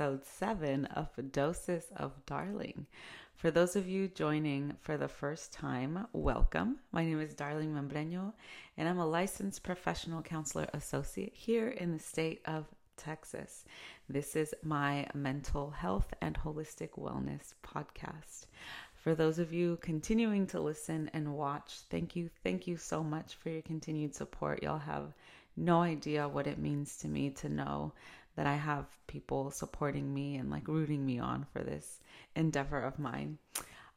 episode seven of Doses of Darling. For those of you joining for the first time, welcome. My name is Darling Membreño, and I'm a licensed professional counselor associate here in the state of Texas. This is my mental health and holistic wellness podcast. For those of you continuing to listen and watch, thank you. Thank you so much for your continued support. Y'all have no idea what it means to me to know that I have people supporting me and like rooting me on for this endeavor of mine.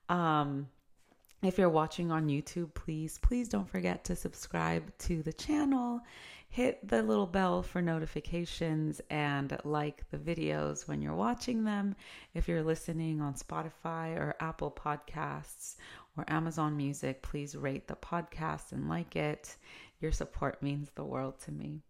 Um, if you're watching on YouTube, please, please don't forget to subscribe to the channel, hit the little bell for notifications, and like the videos when you're watching them. If you're listening on Spotify or Apple Podcasts or Amazon Music, please rate the podcast and like it. Your support means the world to me.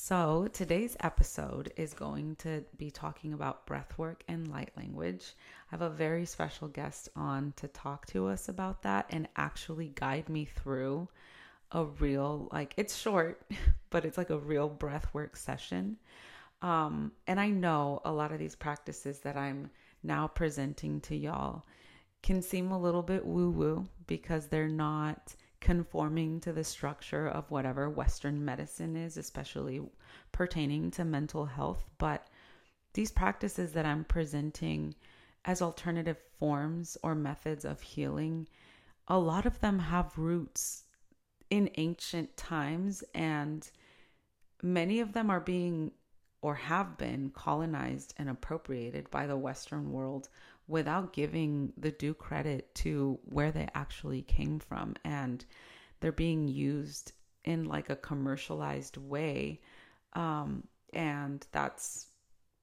So, today's episode is going to be talking about breathwork and light language. I have a very special guest on to talk to us about that and actually guide me through a real, like, it's short, but it's like a real breathwork session. Um, and I know a lot of these practices that I'm now presenting to y'all can seem a little bit woo woo because they're not conforming to the structure of whatever Western medicine is, especially pertaining to mental health. But these practices that I'm presenting as alternative forms or methods of healing, a lot of them have roots in ancient times, and many of them are being or have been colonized and appropriated by the Western world without giving the due credit to where they actually came from. And they're being used in like a commercialized way. Um, and that's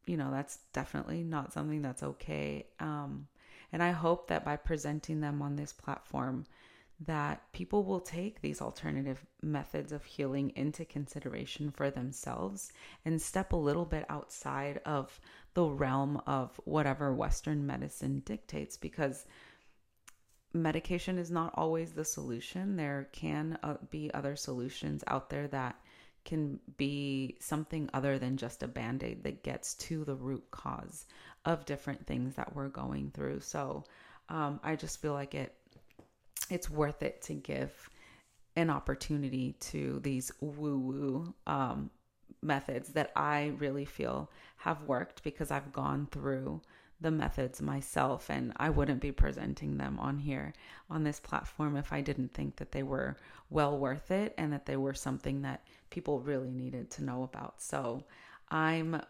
you know that's definitely not something that's okay. Um, and i hope that by presenting them on this platform that people will take these alternative methods of healing into consideration for themselves and step a little bit outside of the realm of whatever Western medicine dictates because medication is not always the solution. There can uh, be other solutions out there that can be something other than just a band aid that gets to the root cause of different things that we're going through. So um, I just feel like it it's worth it to give an opportunity to these woo woo um, methods that I really feel have worked because I've gone through the methods myself and I wouldn't be presenting them on here on this platform if I didn't think that they were well worth it and that they were something that people really needed to know about. So I'm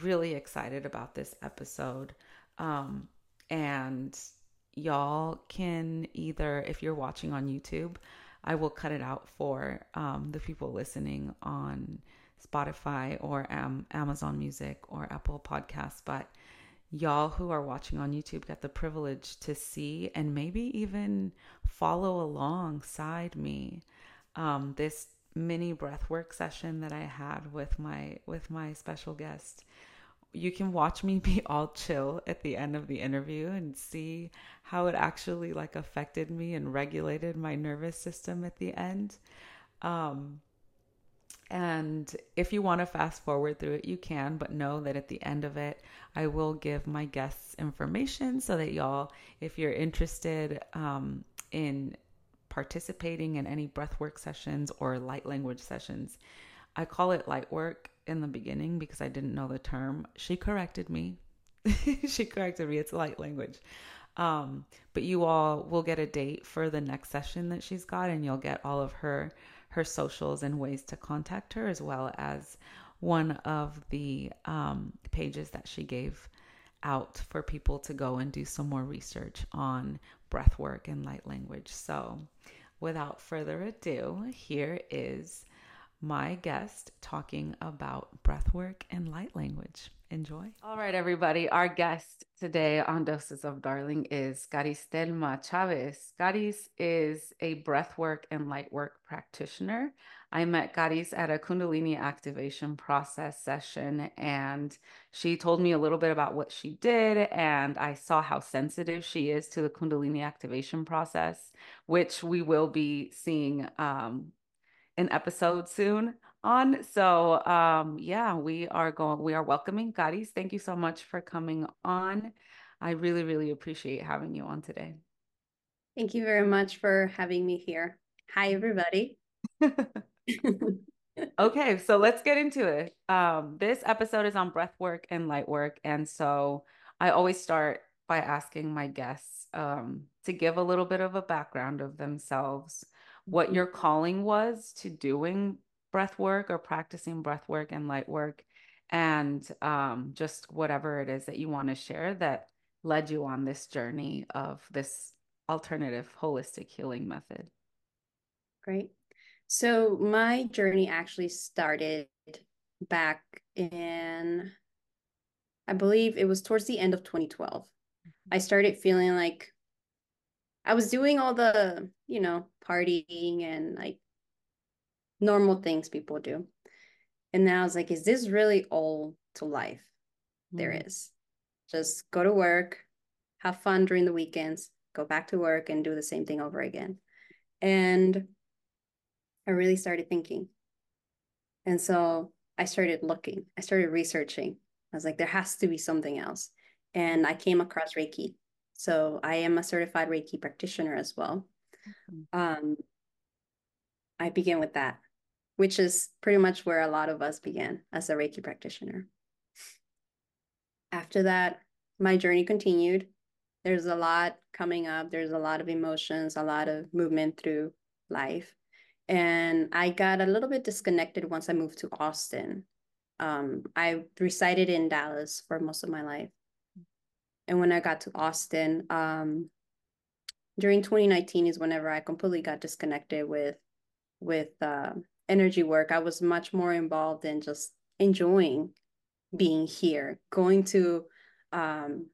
really excited about this episode. Um, and y'all can either, if you're watching on YouTube, I will cut it out for um, the people listening on Spotify or um, Amazon Music or Apple Podcasts. But y'all who are watching on YouTube get the privilege to see and maybe even follow alongside me um, this mini breathwork session that I had with my with my special guest you can watch me be all chill at the end of the interview and see how it actually like affected me and regulated my nervous system at the end. Um, and if you want to fast forward through it, you can, but know that at the end of it, I will give my guests information so that y'all, if you're interested um, in participating in any breathwork sessions or light language sessions, I call it light work in the beginning because I didn't know the term. She corrected me. she corrected me. It's light language. Um, but you all will get a date for the next session that she's got, and you'll get all of her her socials and ways to contact her, as well as one of the um, pages that she gave out for people to go and do some more research on breath work and light language. So, without further ado, here is my guest talking about breathwork and light language. Enjoy. All right, everybody. Our guest today on Doses of Darling is Karis Telma Chavez. Karis is a breathwork and lightwork practitioner. I met Karis at a Kundalini activation process session, and she told me a little bit about what she did. And I saw how sensitive she is to the Kundalini activation process, which we will be seeing um, an episode soon on. So, um, yeah, we are going, we are welcoming Karis. Thank you so much for coming on. I really, really appreciate having you on today. Thank you very much for having me here. Hi, everybody. okay, so let's get into it. Um, this episode is on breath work and light work. And so I always start by asking my guests um, to give a little bit of a background of themselves, what your mm-hmm. calling was to doing breath work or practicing breath work and light work, and um, just whatever it is that you want to share that led you on this journey of this alternative holistic healing method. Great. So, my journey actually started back in, I believe it was towards the end of 2012. I started feeling like I was doing all the, you know, partying and like normal things people do. And now I was like, is this really all to life? Mm-hmm. There is. Just go to work, have fun during the weekends, go back to work and do the same thing over again. And I really started thinking. And so I started looking, I started researching. I was like, there has to be something else and I came across Reiki. So I am a certified Reiki practitioner as well. Mm-hmm. Um, I begin with that, which is pretty much where a lot of us began as a Reiki practitioner. After that, my journey continued. There's a lot coming up, there's a lot of emotions, a lot of movement through life. And I got a little bit disconnected once I moved to Austin. Um, I resided in Dallas for most of my life and when I got to Austin, um, during 2019 is whenever I completely got disconnected with with uh, energy work. I was much more involved in just enjoying being here, going to um,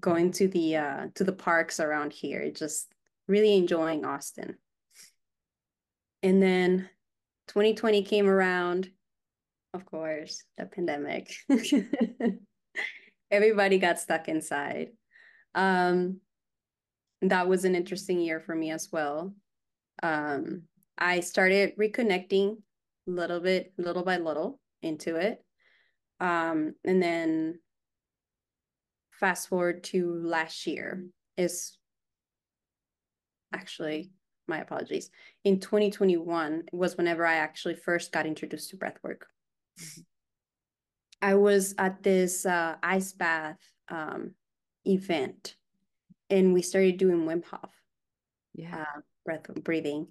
going to the uh, to the parks around here, just really enjoying Austin. And then 2020 came around, of course, the pandemic. everybody got stuck inside. Um, that was an interesting year for me as well. Um, I started reconnecting a little bit, little by little into it. Um, and then fast forward to last year is actually my apologies. In 2021 was whenever I actually first got introduced to breath work. Mm-hmm. I was at this uh, ice bath um, event, and we started doing Wim Hof, yeah, uh, breath breathing,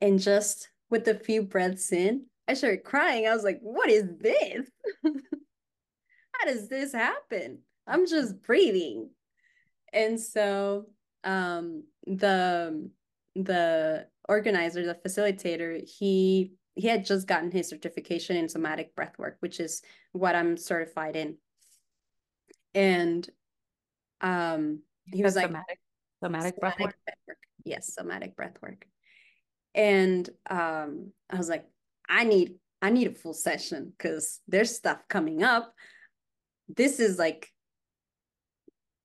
and just with a few breaths in, I started crying. I was like, "What is this? How does this happen? I'm just breathing." And so um, the the organizer, the facilitator, he he had just gotten his certification in somatic breathwork, which is what I'm certified in. And um he was somatic, like somatic, somatic breathwork. breathwork. Yes, somatic breathwork. And um I was like, I need I need a full session because there's stuff coming up. This is like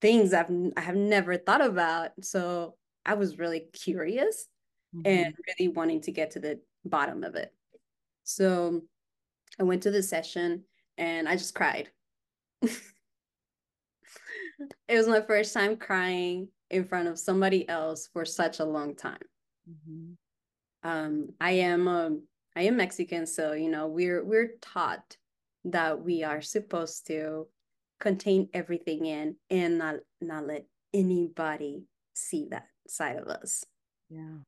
things I've I have never thought about. So I was really curious mm-hmm. and really wanting to get to the bottom of it. So I went to the session and I just cried. it was my first time crying in front of somebody else for such a long time. Mm-hmm. Um, I am um, I am Mexican, so you know we're we're taught that we are supposed to contain everything in and not not let anybody see that side of us. Yeah.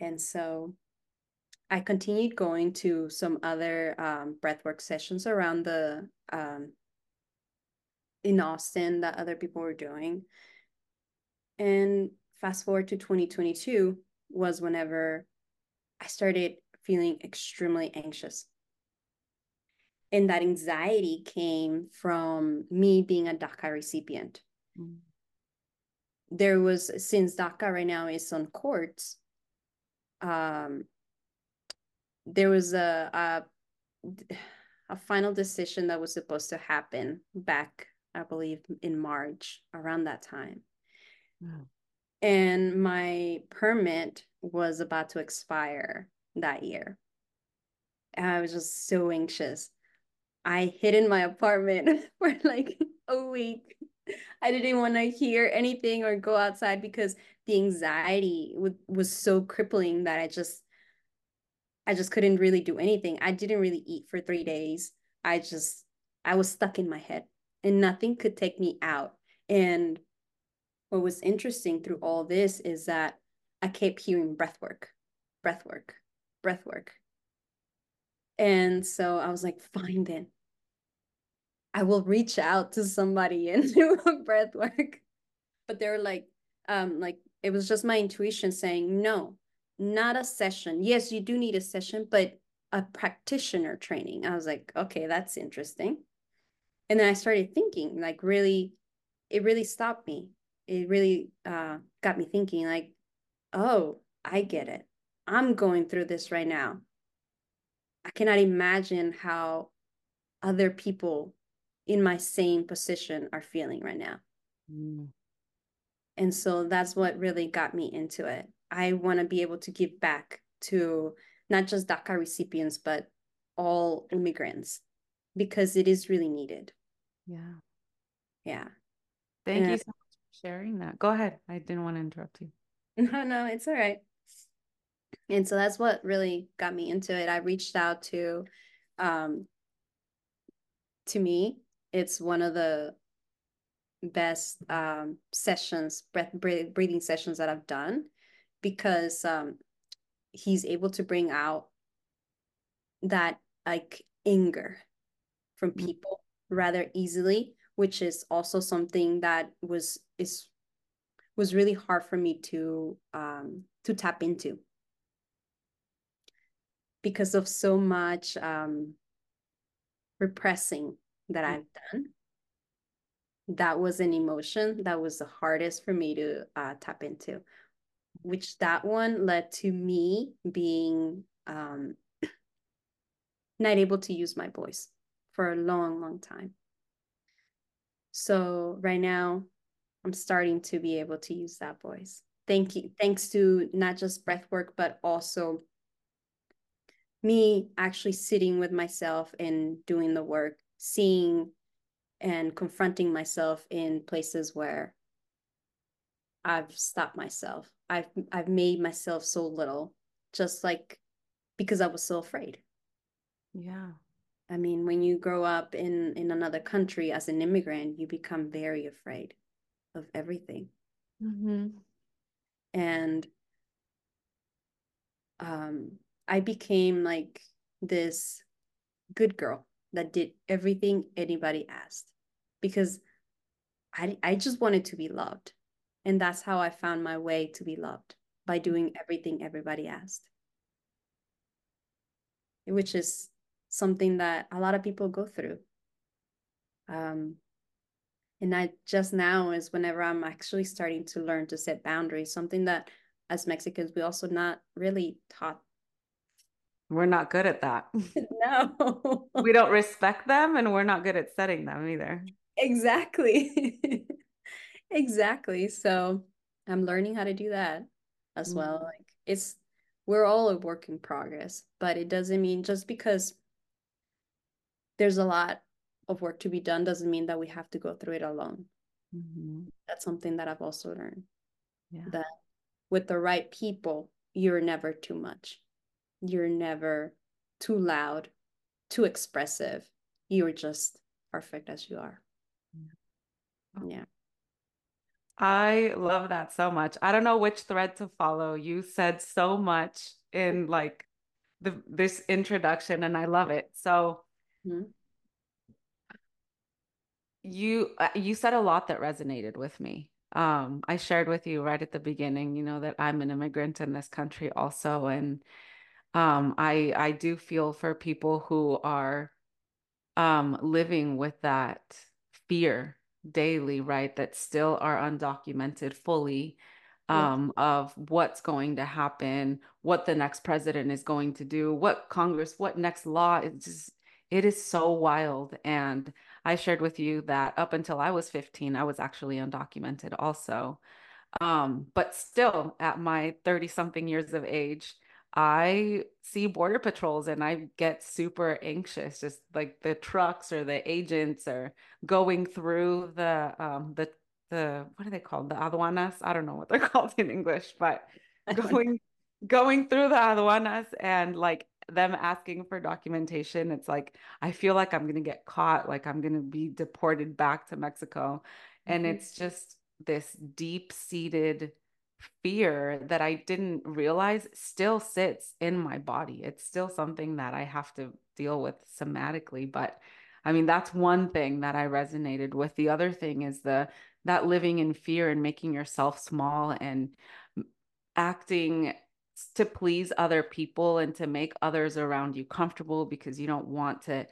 And so I continued going to some other um, breathwork sessions around the um, in Austin that other people were doing. And fast forward to 2022 was whenever I started feeling extremely anxious. And that anxiety came from me being a DACA recipient. Mm. There was, since DACA right now is on courts, um, there was a, a a final decision that was supposed to happen back, I believe, in March around that time. Wow. And my permit was about to expire that year. I was just so anxious. I hid in my apartment for like a week. I didn't want to hear anything or go outside because the anxiety w- was so crippling that I just I just couldn't really do anything. I didn't really eat for 3 days. I just I was stuck in my head and nothing could take me out. And what was interesting through all this is that I kept hearing breath work, breath work, breath work. And so I was like, fine then. I will reach out to somebody and do a breath work. But they were like, um, like it was just my intuition saying, no, not a session. Yes, you do need a session, but a practitioner training. I was like, okay, that's interesting. And then I started thinking, like, really, it really stopped me. It really uh, got me thinking, like, oh, I get it. I'm going through this right now. I cannot imagine how other people in my same position are feeling right now. Mm. And so that's what really got me into it. I want to be able to give back to not just DACA recipients, but all immigrants because it is really needed. Yeah. Yeah. Thank and you so much for sharing that. Go ahead. I didn't want to interrupt you. No, no, it's all right. And so that's what really got me into it. I reached out to um to me, it's one of the best um sessions, breath breathing sessions that I've done because um he's able to bring out that like anger from mm-hmm. people rather easily which is also something that was is was really hard for me to um to tap into. Because of so much um repressing that mm-hmm. I've done. That was an emotion that was the hardest for me to uh, tap into which that one led to me being um, not able to use my voice for a long, long time. So right now, I'm starting to be able to use that voice. Thank you. Thanks to not just breath work, but also me actually sitting with myself and doing the work, seeing and confronting myself in places where I've stopped myself. I've I've made myself so little just like because I was so afraid. Yeah. I mean, when you grow up in in another country as an immigrant, you become very afraid of everything. Mm-hmm. And um I became like this good girl that did everything anybody asked because I I just wanted to be loved. And that's how I found my way to be loved by doing everything everybody asked, which is something that a lot of people go through. Um, and I just now is whenever I'm actually starting to learn to set boundaries, something that as Mexicans, we also not really taught. We're not good at that. no. we don't respect them and we're not good at setting them either. Exactly. Exactly. So I'm learning how to do that as mm-hmm. well. Like it's we're all a work in progress, but it doesn't mean just because there's a lot of work to be done doesn't mean that we have to go through it alone. Mm-hmm. That's something that I've also learned. Yeah. That with the right people, you're never too much. You're never too loud, too expressive. You're just perfect as you are. Yeah. Oh. yeah. I love that so much. I don't know which thread to follow. You said so much in like the this introduction and I love it. So mm-hmm. you uh, you said a lot that resonated with me. Um I shared with you right at the beginning, you know that I'm an immigrant in this country also and um I I do feel for people who are um living with that fear daily, right, that still are undocumented fully um, yeah. of what's going to happen, what the next president is going to do, what Congress, what next law. It's just, it is so wild. And I shared with you that up until I was 15, I was actually undocumented also. Um, but still, at my 30 something years of age, I see border patrols and I get super anxious, just like the trucks or the agents are going through the um the the what are they called? The aduanas? I don't know what they're called in English, but going going through the aduanas and like them asking for documentation, it's like I feel like I'm gonna get caught, like I'm gonna be deported back to Mexico. And mm-hmm. it's just this deep-seated fear that I didn't realize still sits in my body. It's still something that I have to deal with somatically. But I mean, that's one thing that I resonated with. The other thing is the that living in fear and making yourself small and acting to please other people and to make others around you comfortable because you don't want to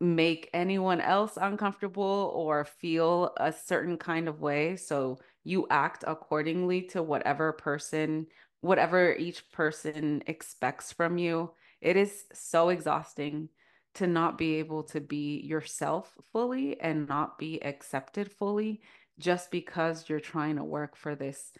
make anyone else uncomfortable or feel a certain kind of way. So you act accordingly to whatever person, whatever each person expects from you. It is so exhausting to not be able to be yourself fully and not be accepted fully just because you're trying to work for this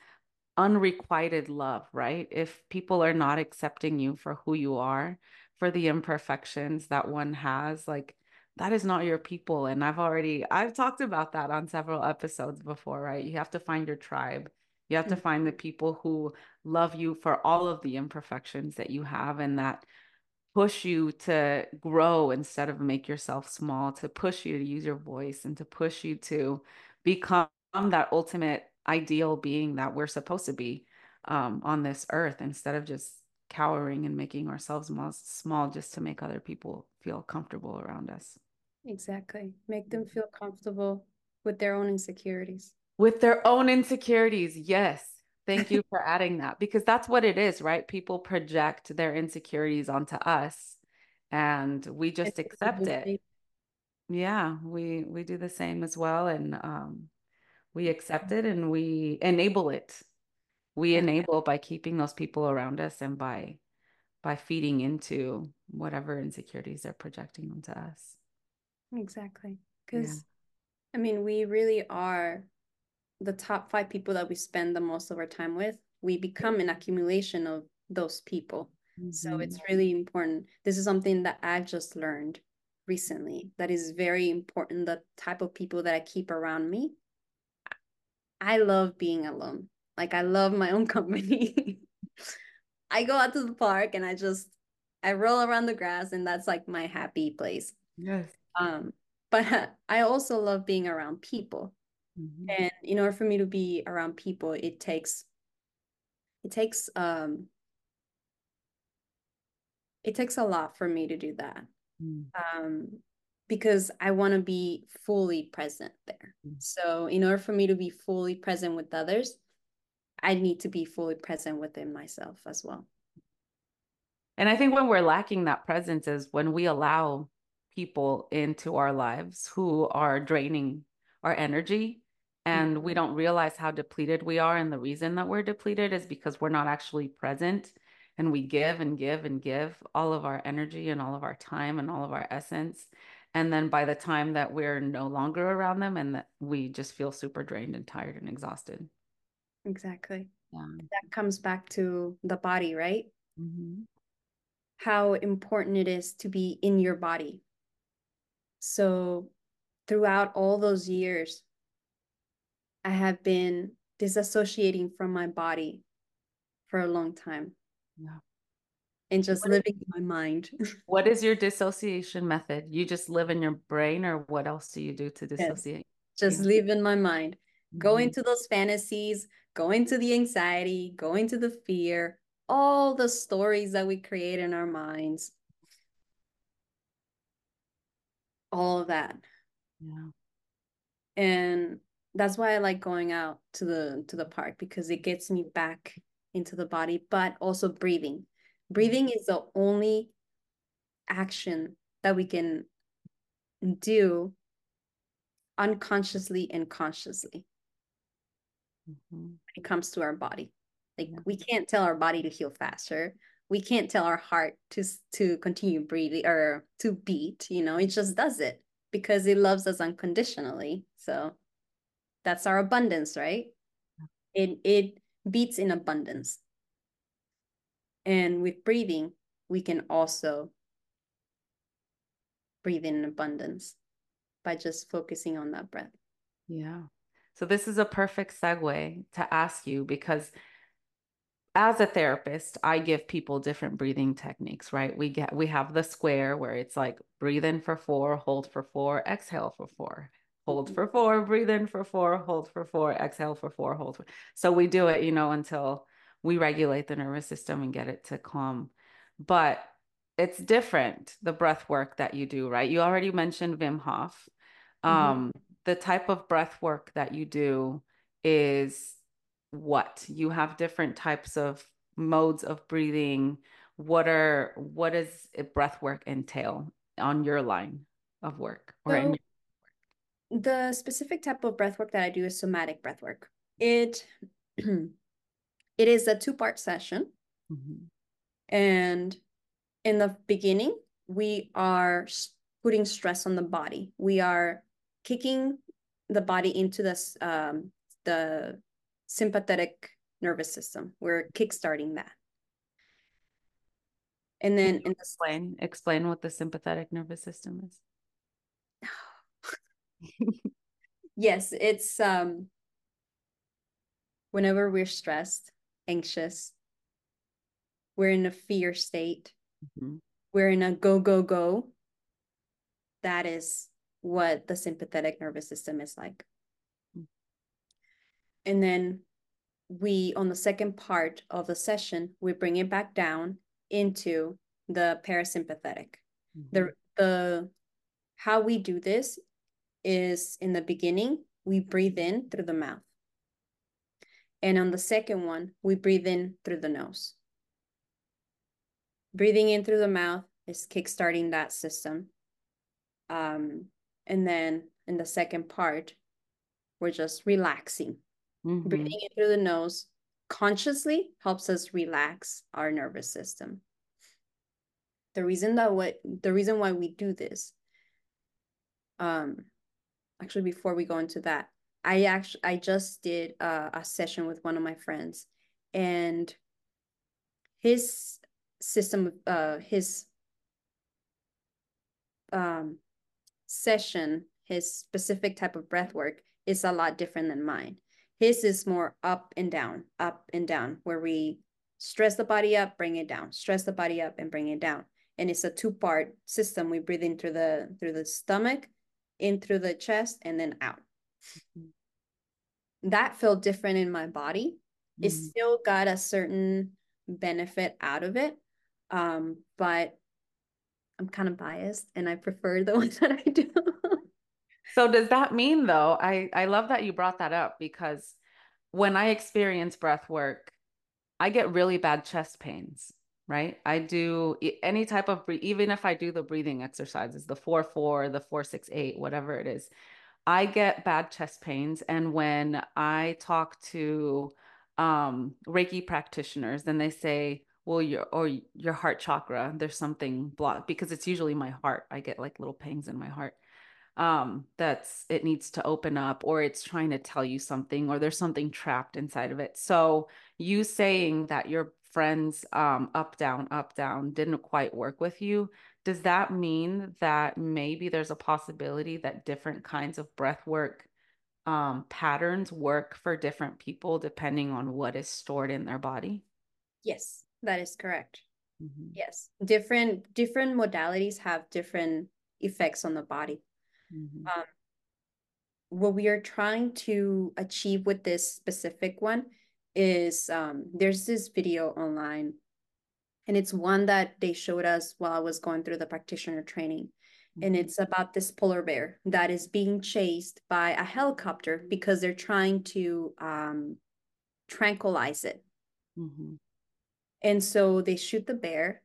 unrequited love, right? If people are not accepting you for who you are, for the imperfections that one has, like that is not your people. And I've already, I've talked about that on several episodes before, right? You have to find your tribe. You have to find the mm-hmm. people who love you for all of the imperfections that you have and that push you to grow instead of make yourself small, to push you to use your voice and to push you to become that ultimate ideal being that we're supposed to be um, on this earth instead of just cowering and making ourselves small, just to make other people feel comfortable around us. Exactly. Make them feel comfortable with their own insecurities. With their own insecurities. Yes. Thank you for adding that because that's what it is, right? People project their insecurities onto us and we just it's accept it. Yeah, we we do the same as well and um we accept it and we enable it. We enable by keeping those people around us and by by feeding into whatever insecurities they're projecting onto us. Exactly. Because, yeah. I mean, we really are the top five people that we spend the most of our time with. We become an accumulation of those people. Mm-hmm. So it's really important. This is something that I've just learned recently that is very important the type of people that I keep around me. I love being alone. Like I love my own company. I go out to the park and I just I roll around the grass and that's like my happy place. Yes. Um, but I also love being around people. Mm-hmm. And in order for me to be around people, it takes it takes um it takes a lot for me to do that. Mm. Um because I want to be fully present there. Mm. So in order for me to be fully present with others, I need to be fully present within myself as well. And I think when we're lacking that presence is when we allow people into our lives who are draining our energy and we mm-hmm. don't realize how depleted we are and the reason that we're depleted is because we're not actually present and we give and give and give all of our energy and all of our time and all of our essence and then by the time that we're no longer around them and that we just feel super drained and tired and exhausted exactly yeah. that comes back to the body right mm-hmm. how important it is to be in your body so throughout all those years, I have been disassociating from my body for a long time. Yeah. And just what living in my mind. what is your dissociation method? You just live in your brain, or what else do you do to dissociate? Yes, just live in my mind. Mm-hmm. Go into those fantasies, go into the anxiety, go into the fear, all the stories that we create in our minds. all of that yeah and that's why i like going out to the to the park because it gets me back into the body but also breathing breathing is the only action that we can do unconsciously and consciously. Mm-hmm. when it comes to our body. Like yeah. we can't tell our body to heal faster. We can't tell our heart to to continue breathing or to beat you know? It just does it because it loves us unconditionally. So that's our abundance right? It it beats in abundance And with breathing, we can also breathe in abundance by just focusing on that breath. Yeah. So this is a perfect segue to ask you because as a therapist, I give people different breathing techniques, right? We get we have the square where it's like breathe in for 4, hold for 4, exhale for 4. Hold for mm-hmm. 4, breathe in for 4, hold for 4, exhale for 4, hold for. So we do it, you know, until we regulate the nervous system and get it to calm. But it's different the breath work that you do, right? You already mentioned Wim Hof. Mm-hmm. Um, mm-hmm. The type of breath work that you do is what? You have different types of modes of breathing. What are what does breath work entail on your line of work or so, in your- the specific type of breath work that I do is somatic breath work. It it is a two-part session. Mm-hmm. And in the beginning, we are putting stress on the body. We are kicking the body into this um, the sympathetic nervous system. We're kickstarting that. And then in the explain explain what the sympathetic nervous system is. yes, it's um whenever we're stressed, anxious, we're in a fear state mm-hmm. we're in a go, go, go. That is what the sympathetic nervous system is like. Mm-hmm. And then we, on the second part of the session, we bring it back down into the parasympathetic. Mm-hmm. The, the, how we do this is in the beginning, we breathe in through the mouth. And on the second one, we breathe in through the nose. Breathing in through the mouth is kickstarting that system. Um, and then in the second part, we're just relaxing. Mm-hmm. Breathing in through the nose consciously helps us relax our nervous system. The reason that what the reason why we do this, um, actually before we go into that, I actually I just did a, a session with one of my friends, and his system uh his um session his specific type of breath work is a lot different than mine. His is more up and down up and down where we stress the body up bring it down stress the body up and bring it down. And it's a two part system. We breathe in through the through the stomach in through the chest and then out. Mm-hmm. That felt different in my body mm-hmm. it still got a certain benefit out of it um, but I'm kind of biased and I prefer the ones that I do. so does that mean though, I, I love that you brought that up because when I experience breath work, I get really bad chest pains, right? I do any type of even if I do the breathing exercises, the four, four, the four, six, eight, whatever it is, I get bad chest pains. And when I talk to um, Reiki practitioners, then they say, well your or your heart chakra there's something blocked because it's usually my heart i get like little pangs in my heart um that's it needs to open up or it's trying to tell you something or there's something trapped inside of it so you saying that your friends um up down up down didn't quite work with you does that mean that maybe there's a possibility that different kinds of breath work um, patterns work for different people depending on what is stored in their body yes that is correct. Mm-hmm. Yes. Different different modalities have different effects on the body. Mm-hmm. Um, what we are trying to achieve with this specific one is um, there's this video online and it's one that they showed us while I was going through the practitioner training. And mm-hmm. it's about this polar bear that is being chased by a helicopter because they're trying to um, tranquilize it. Mm-hmm. And so they shoot the bear.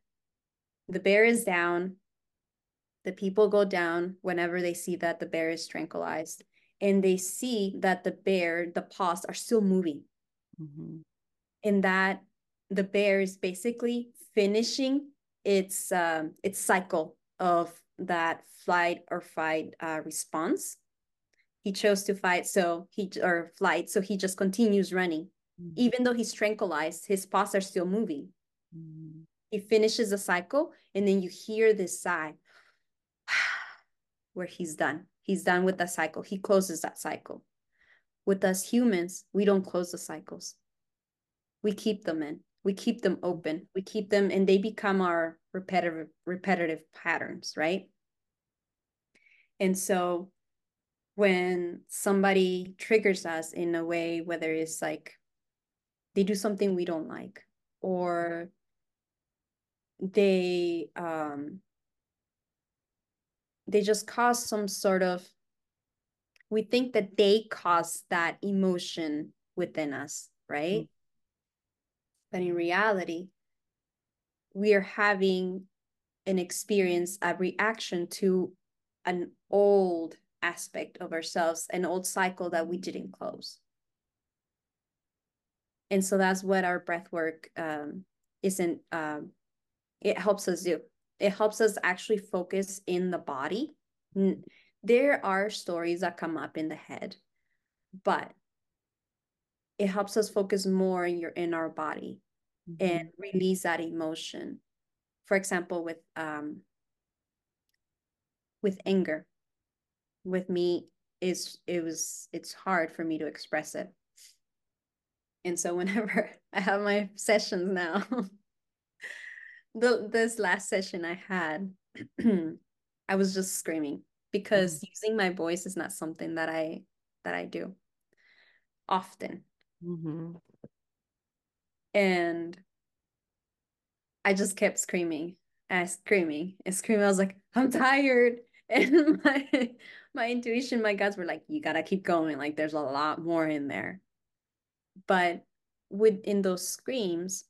The bear is down. The people go down whenever they see that the bear is tranquilized. And they see that the bear, the paws are still moving. Mm-hmm. And that the bear is basically finishing its um, its cycle of that flight or fight uh, response. He chose to fight, so he or flight, so he just continues running Mm-hmm. Even though he's tranquilized, his paws are still moving. Mm-hmm. He finishes the cycle, and then you hear this sigh where he's done. He's done with the cycle. He closes that cycle. With us humans, we don't close the cycles. We keep them in. We keep them open. We keep them and they become our repetitive repetitive patterns, right? And so when somebody triggers us in a way whether it's like they do something we don't like or they um they just cause some sort of we think that they cause that emotion within us right. But in reality we are having an experience a reaction to an old aspect of ourselves an old cycle that we didn't close and so that's what our breath work um, isn't um, it helps us do it helps us actually focus in the body. There are stories that come up in the head, but it helps us focus more in your in our body mm-hmm. and release that emotion. For example, with um with anger, with me is it was it's hard for me to express it. And so whenever I have my sessions now, the this last session I had, I was just screaming because mm-hmm. using my voice is not something that I that I do often. Mm-hmm. And I just kept screaming and screaming and screaming. I was like, I'm tired. And my my intuition, my guts were like, you gotta keep going. Like there's a lot more in there. But within those screams,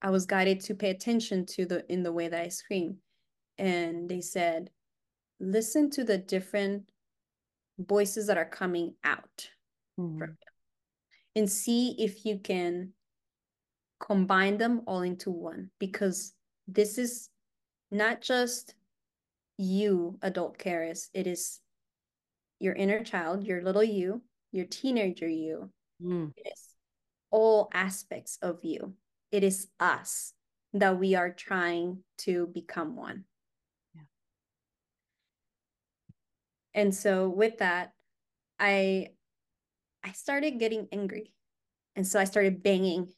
I was guided to pay attention to the in the way that I scream. And they said, listen to the different voices that are coming out mm-hmm. and see if you can combine them all into one because this is not just you adult Karis it is your inner child your little you your teenager you mm. it is all aspects of you it is us that we are trying to become one. Yeah. And so with that, I I started getting angry. And so I started banging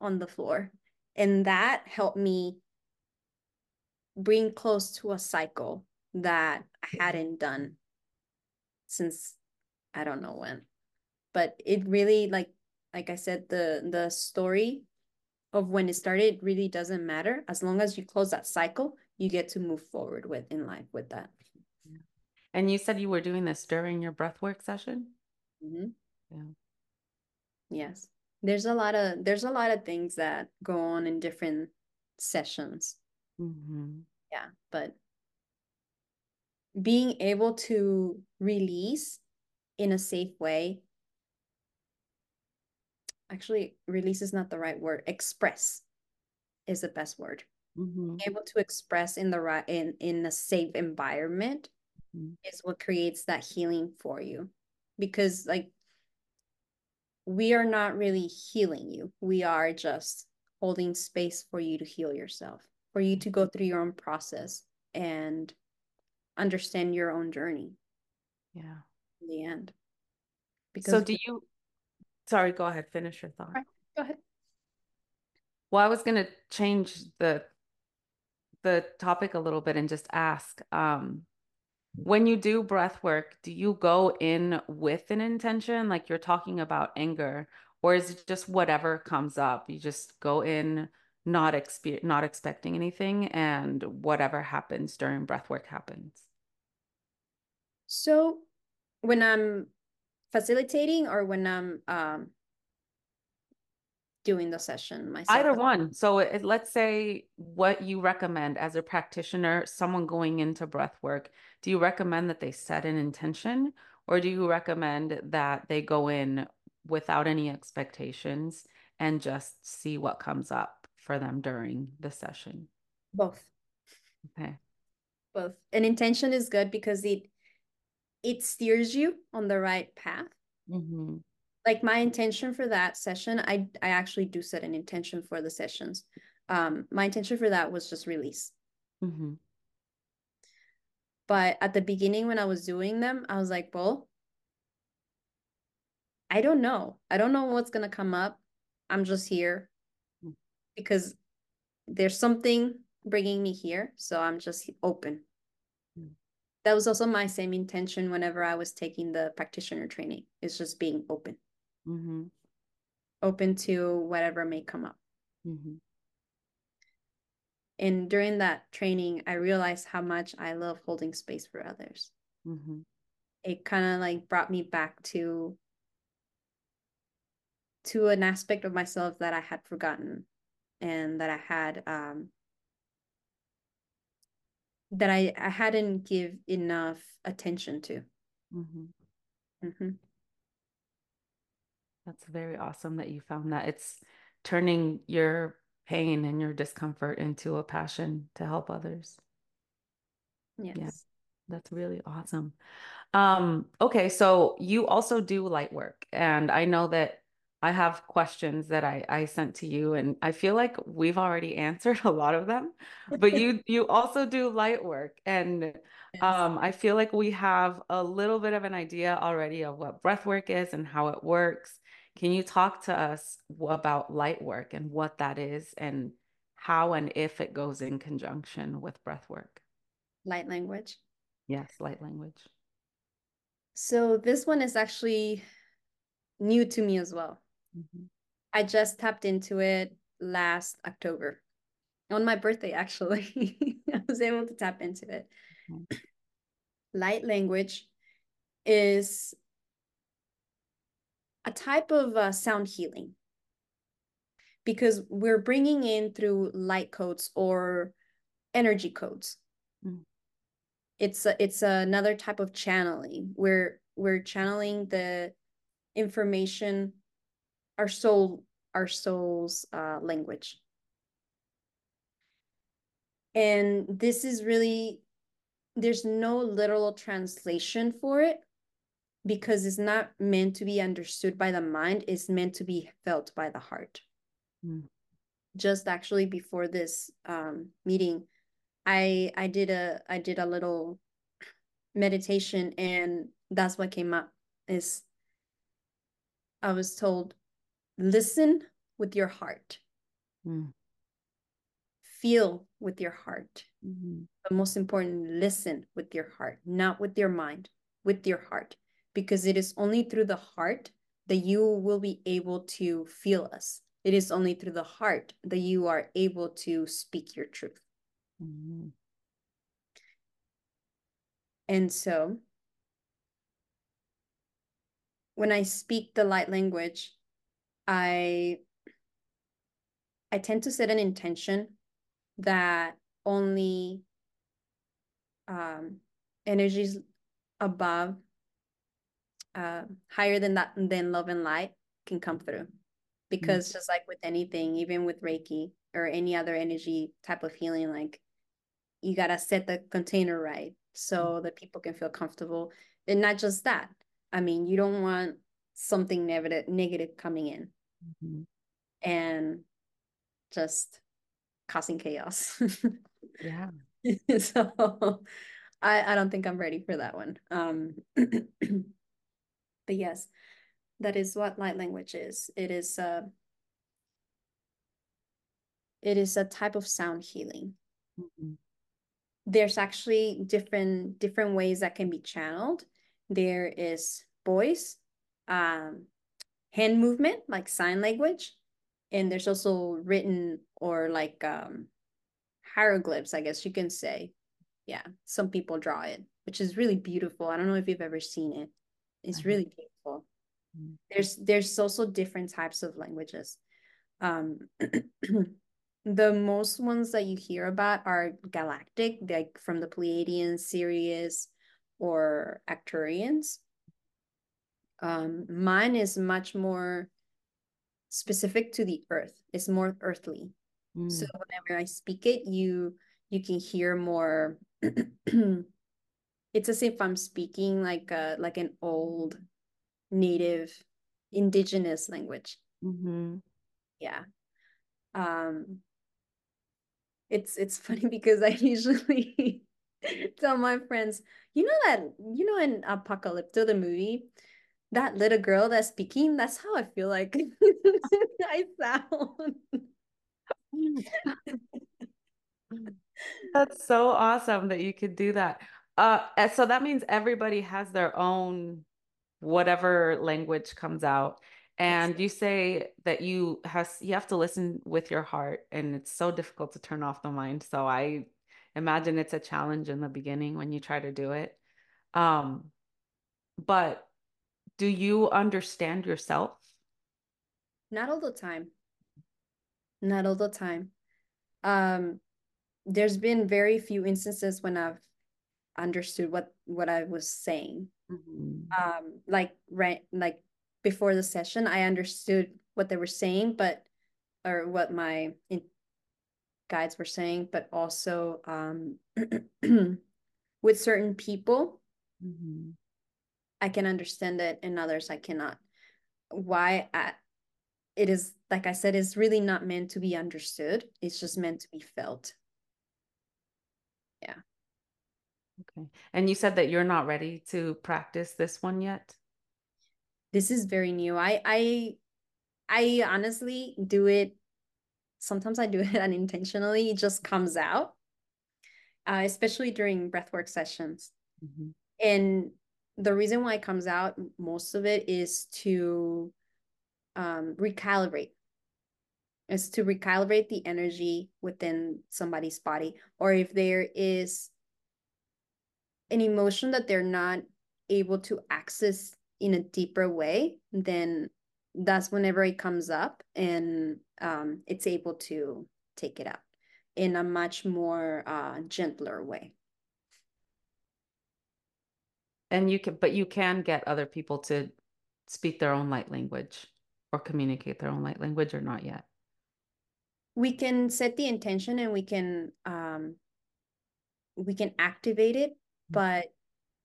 on the floor. And that helped me bring close to a cycle that I hadn't done since I don't know when. But it really like like I said, the the story of when it started really doesn't matter. As long as you close that cycle, you get to move forward with in life with that. And you said you were doing this during your breathwork session? Mm-hmm. Yeah. Yes. There's a lot of there's a lot of things that go on in different sessions. Mm-hmm. Yeah, but being able to release in a safe way actually release is not the right word express is the best word mm-hmm. able to express in the right in in a safe environment mm-hmm. is what creates that healing for you because like we are not really healing you we are just holding space for you to heal yourself for you to go through your own process and understand your own journey yeah in the end because so do you Sorry, go ahead. Finish your thought. Right, go ahead. Well, I was going to change the the topic a little bit and just ask um, when you do breath work, do you go in with an intention like you're talking about anger or is it just whatever comes up? You just go in not expe- not expecting anything and whatever happens during breath work happens. So, when I'm facilitating or when I'm um, doing the session myself? Either one. So it, let's say what you recommend as a practitioner, someone going into breath work, do you recommend that they set an intention or do you recommend that they go in without any expectations and just see what comes up for them during the session? Both. Okay. Both. An intention is good because it it steers you on the right path. Mm-hmm. Like my intention for that session, I I actually do set an intention for the sessions. Um, my intention for that was just release. Mm-hmm. But at the beginning, when I was doing them, I was like, well, I don't know. I don't know what's gonna come up. I'm just here Mm. because there's something bringing me here, so I'm just open. Mm. That was also my same intention whenever I was taking the practitioner training. It's just being open, Mm-hmm. open to whatever may come up. Mm-hmm. And during that training, I realized how much I love holding space for others. Mm-hmm. It kind of like brought me back to to an aspect of myself that I had forgotten and that I had um that I, I hadn't give enough attention to. Mm-hmm. hmm That's very awesome that you found that. It's turning your pain and your discomfort into a passion to help others. Yes. That's really awesome. Um, okay, so you also do light work, and I know that I have questions that I, I sent to you, and I feel like we've already answered a lot of them, but you you also do light work, and um, I feel like we have a little bit of an idea already of what breath work is and how it works. Can you talk to us about light work and what that is, and how and if it goes in conjunction with breath work? Light language. Yes, light language. So this one is actually new to me as well. Mhm. I just tapped into it last October on my birthday, actually. I was able to tap into it. Okay. Light language is type of uh, sound healing because we're bringing in through light codes or energy codes. Mm. It's a, it's another type of channeling. We're we're channeling the information, our soul, our soul's uh, language. And this is really, there's no literal translation for it because it's not meant to be understood by the mind, it's meant to be felt by the heart. Mm. Just actually before this um, meeting, I I did a I did a little meditation and that's what came up is I was told listen with your heart. Mm. Feel with your heart. Mhm. But most important, listen with your heart, not with your mind, with your heart. Because it is only through the heart that you will be able to feel us. It is only through the heart that you are able to speak your truth. Mhm. And so when I speak the light language, I I tend to set an intention that only um, energies above, uh, higher than that, than love and light can come through. Because just like with anything, even with Reiki or any other energy type of healing, like you gotta set the container right so that people can feel comfortable. And not just that. I mean, you don't want something negative negative coming in Mhm. and just causing chaos. Yeah. so I, I don't think I'm ready for that one. Um, but yes, that is what light language is. It is uh, it is a type of sound healing. Mhm. There's actually different different ways that can be channeled. There is voice, um, hand movement, like sign language, and there's also written or like um, hieroglyphs, I guess you can say. Yeah, some people draw it, which is really beautiful. I don't know if you've ever seen it. It's have. really beautiful. Mm. There's there's also different types of languages. Um, the most ones that you hear about are galactic, like from the Pleiadians, Sirius, or Arcturians. Um, mine is much more specific to the earth. It's more earthly. So Mm. whenever I speak it, you you can hear more. it's as if I'm speaking like a like an old native indigenous language. Mm-hmm. Yeah. Um it's it's funny because I usually tell my friends, you know that you know in Apocalypto the movie, that little girl that's speaking, that's how I feel like I sound. That's so awesome that you could do that. Uh, so that means everybody has their own whatever language comes out. And you say that you has you have to listen with your heart, and it's so difficult to turn off the mind. So I imagine it's a challenge in the beginning when you try to do it. Um, but do you understand yourself? Not all the time. Not all the time. Um, there's been very few instances when I've understood what what I was saying. Mm-hmm. Um, like right, like before the session, I understood what they were saying, but or what my in, guides were saying, but also um, with certain people, mm-hmm. I can understand it, and others I cannot. Why? I, it is like I said, is really not meant to be understood. It's just meant to be felt. Yeah. Okay. And you said that you're not ready to practice this one yet? This is very new. I I I honestly do it sometimes I do it unintentionally. It just comes out. Uh, especially during breathwork sessions. Mm-hmm. And the reason why it comes out most of it is to um, recalibrate is to recalibrate the energy within somebody's body or if there is an emotion that they're not able to access in a deeper way, then that's whenever it comes up and um, it's able to take it out in a much more uh, gentler way. And you can, but you can get other people to speak their own light language or communicate their own light language or not yet. We can set the intention and we can um, we can activate it Mm-hmm. but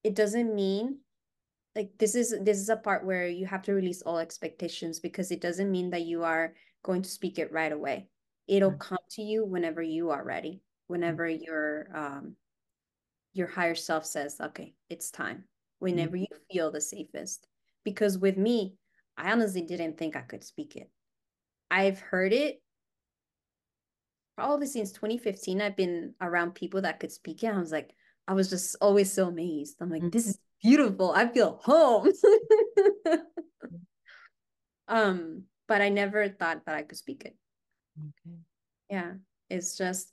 it doesn't mean like this is this is a part where you have to release all expectations because it doesn't mean that you are going to speak it right away. It'll mm-hmm. come to you whenever you are ready mm-hmm. whenever your um your higher self says okay it's time whenever you feel the safest. Because with me i honestly didn't think i could speak it. I've heard it probably since 2015 i've been around people that could speak it i was like I was just always so amazed. I'm like, mm-hmm. this is beautiful. I feel home. um, but I never thought that I could speak it. Okay. Yeah, it's just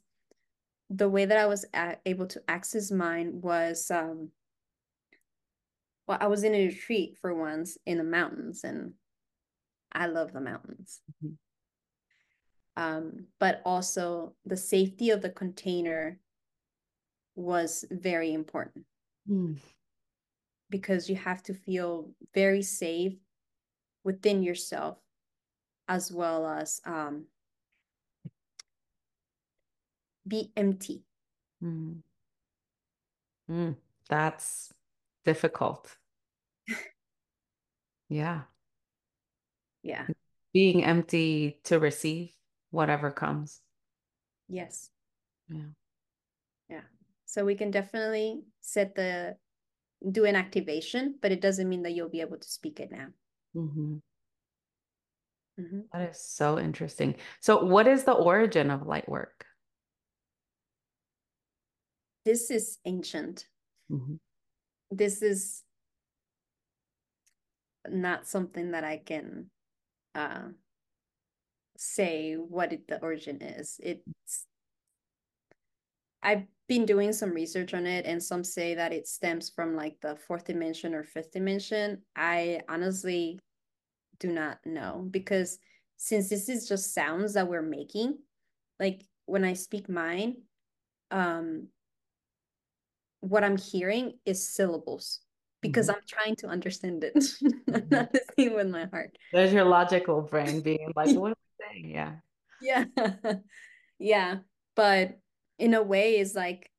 the way that I was a- able to access mine was um well, I was in a retreat for once in the mountains and I love the mountains. Mm-hmm. Um, but also the safety of the container was very important mm. because you have to feel very safe within yourself as well as um, be empty. Mm. Mm, that's difficult. yeah. Yeah. Being empty to receive whatever comes. Yes. Yeah. So we can definitely set the do an activation, but it doesn't mean that you'll be able to speak it now. Mm-hmm. Mm-hmm. That is so interesting. So, what is the origin of light work? This is ancient. Mm-hmm. This is not something that I can uh, say what it, the origin is. It's I've been doing some research on it and some say that it stems from like the fourth dimension or fifth dimension. I honestly do not know because since this is just sounds that we're making, like when I speak mine, um what I'm hearing is syllables because mm-hmm. I'm trying to understand it. I'm not listening with my heart. There's your logical brain being like, what am I saying? Yeah. Yeah. yeah. But in a way is like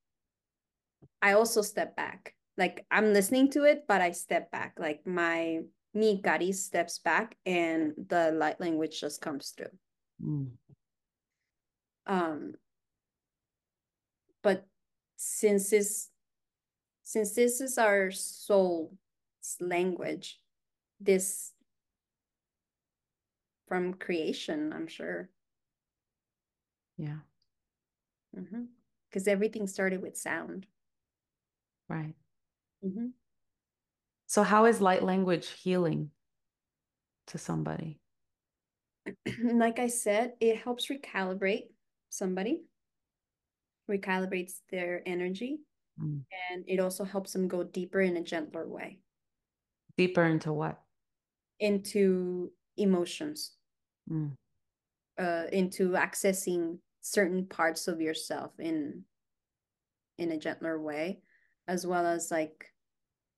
I also step back. like I'm listening to it, but I step back. Like my me Gadi steps back and the light language just comes through. Mm. Um but since this since this is our soul language, this from creation, I'm sure. Yeah. Because mm-hmm. everything started with sound. Right. Mm-hmm. So, how is light language healing to somebody? like I said, it helps recalibrate somebody, recalibrates their energy, mm. and it also helps them go deeper in a gentler way. Deeper into what? Into emotions, mm. uh, into accessing certain parts of yourself in in a gentler way as well as like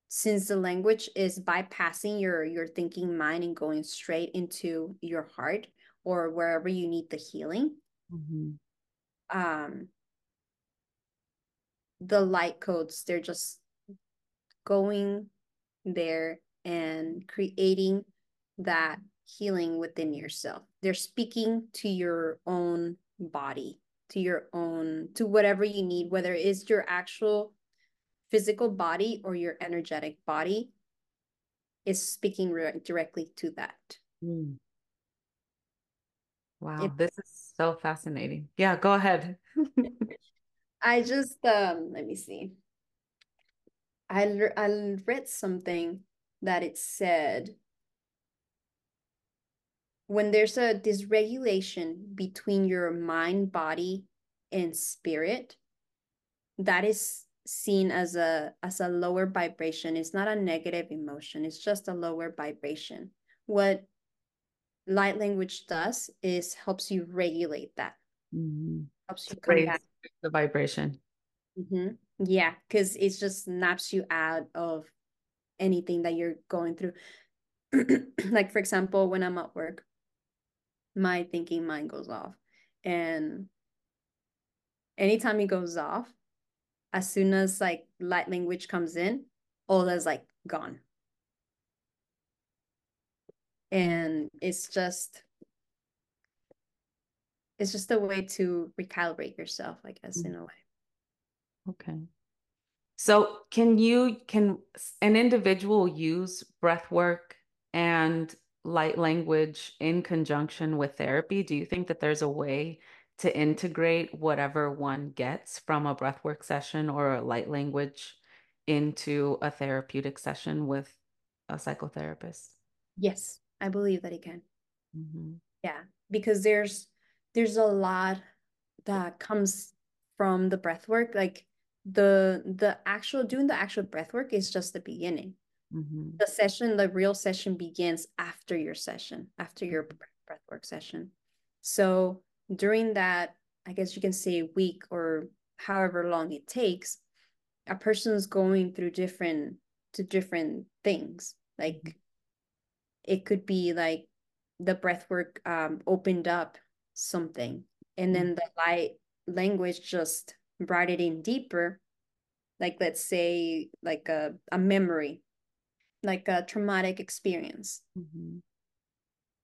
since the language is bypassing your your thinking mind and going straight into your heart or wherever you need the healing mm-hmm. um the light codes they're just going there and creating that healing within yourself they're speaking to your own body to your own to whatever you need whether it's your actual physical body or your energetic body is speaking re- directly to that. Mm. Wow, it, this is so fascinating. Yeah, go ahead. I just um let me see. I I read something that it said when there's a dysregulation between your mind, body, and spirit, that is seen as a as a lower vibration. It's not a negative emotion. It's just a lower vibration. What light language does is helps you regulate that. Mm-hmm. helps you come back. the vibration. Mm-hmm. yeah because it just snaps you out of anything that you're going through. Like for example when i'm at work my thinking mind goes off and anytime it goes off as soon as like light language comes in, all that's like gone. And it's just it's just a way to recalibrate yourself, I guess, in a way. Okay. So can you can an individual use breath work and light language in conjunction with therapy? Do you think that there's a way to integrate whatever one gets from a breathwork session or a light language into a therapeutic session with a psychotherapist? Yes, I believe that it can. Mm-hmm. Yeah, because there's there's a lot that comes from the breath work. Like the the actual doing the actual breath work is just the beginning. Mm-hmm. The session, the real session begins after your session, after your mm-hmm. breath work session. So during that, I guess you can say week or however long it takes, a person's going through different to different things. Like mm-hmm. it could be like the breath work um, opened up something, and then mm-hmm. the light language just brought it in deeper. Like let's say like a, a memory, like a traumatic experience. Mm-hmm.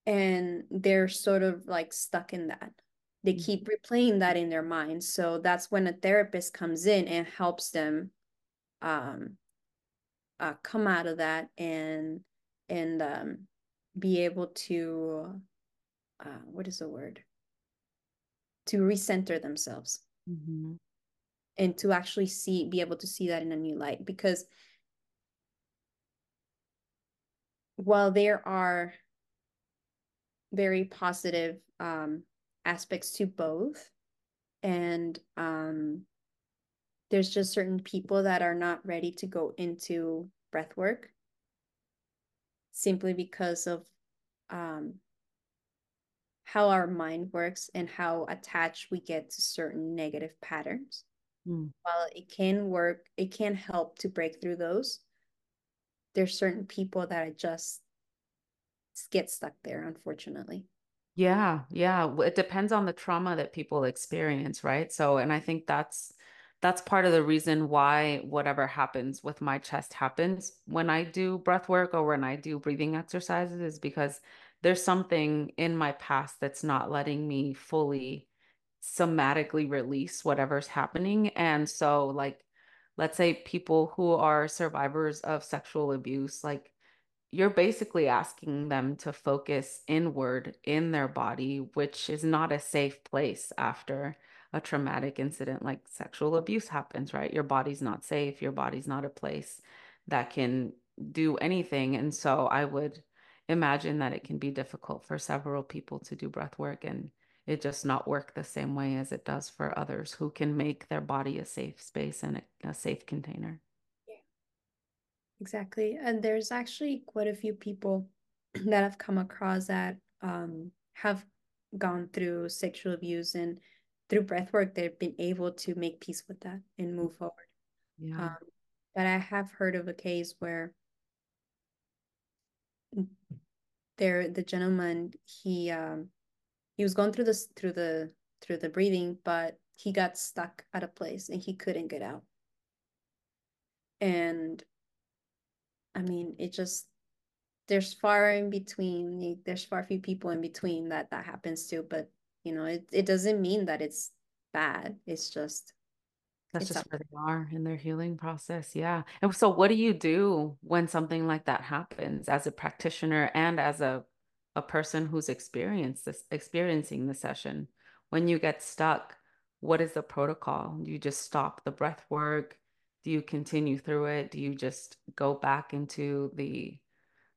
And they're sort of like stuck in that they mm-hmm. keep replaying that in their mind so that's when a therapist comes in and helps them um uh, come out of that and and um be able to uh what is the word to recenter themselves mm-hmm. and to actually see be able to see that in a new light because while there are very positive um aspects to both. And um there's just certain people that are not ready to go into breath work simply because of um how our mind works and how attached we get to certain negative patterns. Mm. while it can work it can help to break through those there's certain people that I just get stuck there unfortunately yeah, yeah. It depends on the trauma that people experience, right? So, and I think that's that's part of the reason why whatever happens with my chest happens when I do breath work or when I do breathing exercises is because there's something in my past that's not letting me fully somatically release whatever's happening. And so, like, let's say people who are survivors of sexual abuse, like, you're basically asking them to focus inward in their body, which is not a safe place after a traumatic incident like sexual abuse happens, right? Your body's not safe. Your body's not a place that can do anything. And so I would imagine that it can be difficult for several people to do breath work and it just not work the same way as it does for others who can make their body a safe space and a, a safe container. Yeah. Exactly. And there's actually quite a few people that I've come across that um, have gone through sexual abuse and through breath work they've been able to make peace with that and move forward yeah um, but i have heard of a case where there the gentleman he um he was going through this through the through the breathing but he got stuck at a place and he couldn't get out. And i mean it just there's far in between there's far few people in between that that happens to but you know it, it doesn't mean that it's bad. It's just that's it's just up. where they are in their healing process. Yeah. And so what do you do when something like that happens as a practitioner and as a a person who's experienced this experiencing the session. When you get stuck what is the protocol? Do you just stop the breath work? Do you continue through it? Do you just go back into the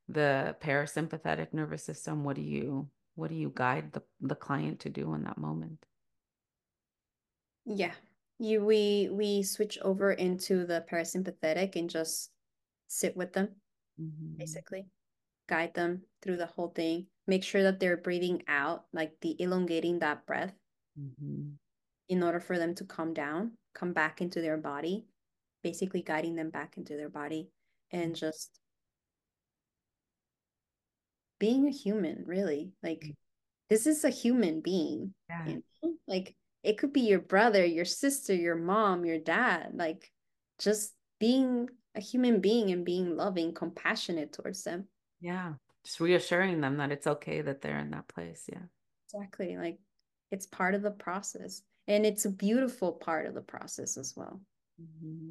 the parasympathetic nervous system? What do you what do you guide the, the client to do in that moment? Yeah. You we we switch over into the parasympathetic and just sit with them mm-hmm. basically guide them through the whole thing make sure that they're breathing out like the elongating that breath mm-hmm. in order for them to come down come back into their body basically guiding them back into their body and just being a human really like mm. this is a human being yeah. you know? like it could be your brother your sister your mom your dad like just being a human being and being loving compassionate towards them yeah just reassuring them that it's okay that they're in that place yeah exactly like it's part of the process and it's a beautiful part of the process as well mm-hmm.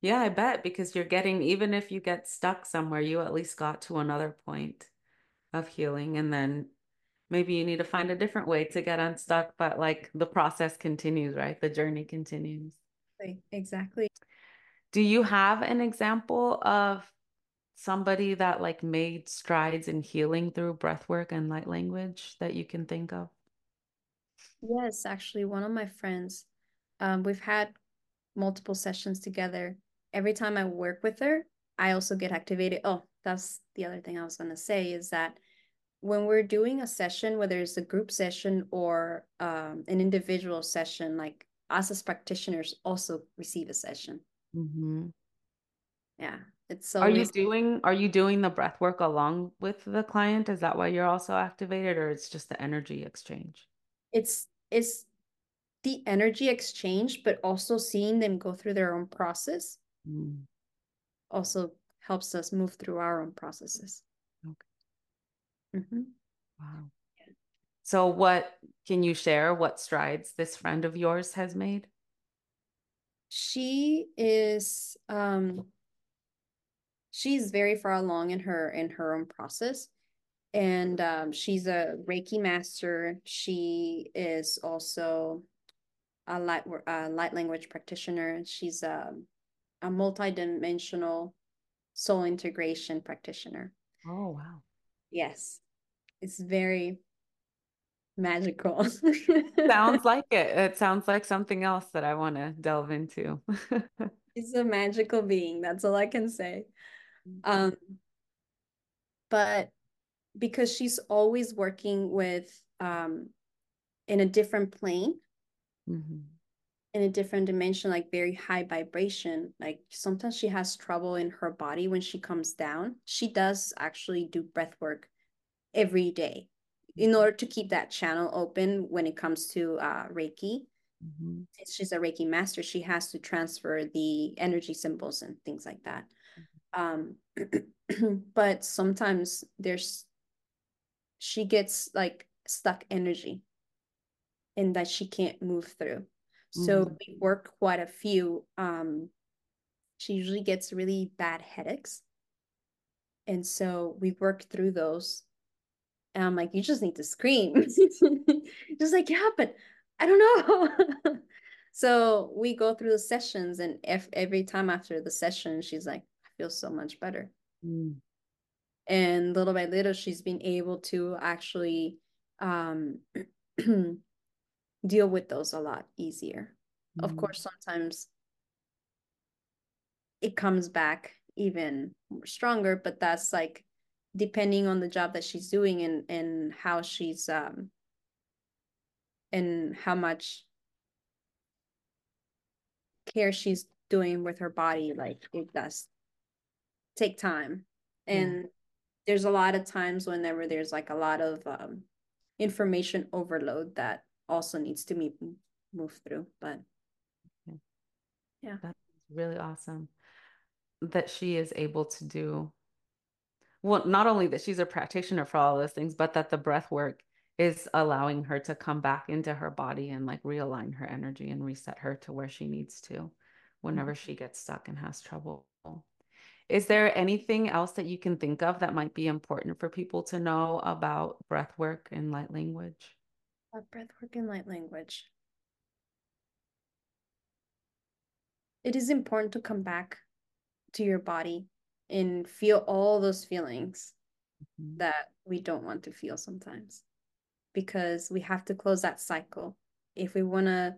Yeah, I bet because you're getting, even if you get stuck somewhere, you at least got to another point of healing. And then maybe you need to find a different way to get unstuck, but like the process continues, right? The journey continues. Exactly. Do you have an example of somebody that like made strides in healing through breath work and light language that you can think of? Yes, actually, one of my friends, um, we've had multiple sessions together every time I work with her, I also get activated. Oh, that's the other thing I was going to say is that when we're doing a session, whether it's a group session or um, an individual session, like us as practitioners also receive a session. Mm-hmm. Yeah, it's so. Are you doing Are you doing the breath work along with the client? Is that why you're also activated, or it's just the energy exchange? It's it's the energy exchange, but also seeing them go through their own process mm. also helps us move through our own processes. Okay. Mm-hmm. Wow. So, what can you share? What strides this friend of yours has made? She is um, she's very far along in her in her own process, and um, she's a Reiki master. She is also a light a light language practitioner. She's a, a multi-dimensional soul integration practitioner. Oh, wow. Yes. It's very magical. sounds like it. It sounds like something else that I want to delve into. He's a magical being. That's all I can say. Um, but because she's always working with um, in a different plane, mm-hmm in a different dimension, like very high vibration. Like sometimes she has trouble in her body when she comes down. She does actually do breath work every day in order to keep that channel open when it comes to uh, Reiki. mm-hmm. since she's a Reiki master, she has to transfer the energy symbols and things like that. Um, but sometimes there's she gets like stuck energy and that she can't move through. So mm-hmm. we work quite a few. Um, she usually gets really bad headaches. And so we work through those. And I'm like, you just need to scream. just like, yeah, but I don't know. so we go through the sessions, and if every time after the session, she's like, feel so much better. Mm. And little by little, she's been able to actually um, deal with those a lot easier. Mm. Of course, sometimes it comes back even stronger, but that's like depending on the job that she's doing and and how she's um and how much care she's doing with her body like it does take time and yeah. there's a lot of times whenever there's like a lot of um, information overload that also needs to be moved through but yeah that's really awesome that she is able to do well not only that she's a practitioner for all those things but that the breath work is allowing her to come back into her body and like realign her energy and reset her to where she needs to whenever she mm-hmm. gets stuck and has trouble. Is there anything else that you can think of that might be important for people to know about breath work and light language? About breath work and light language. It is important to come back to your body and feel all those feelings mm-hmm. that we don't want to feel sometimes because we have to close that cycle if we want to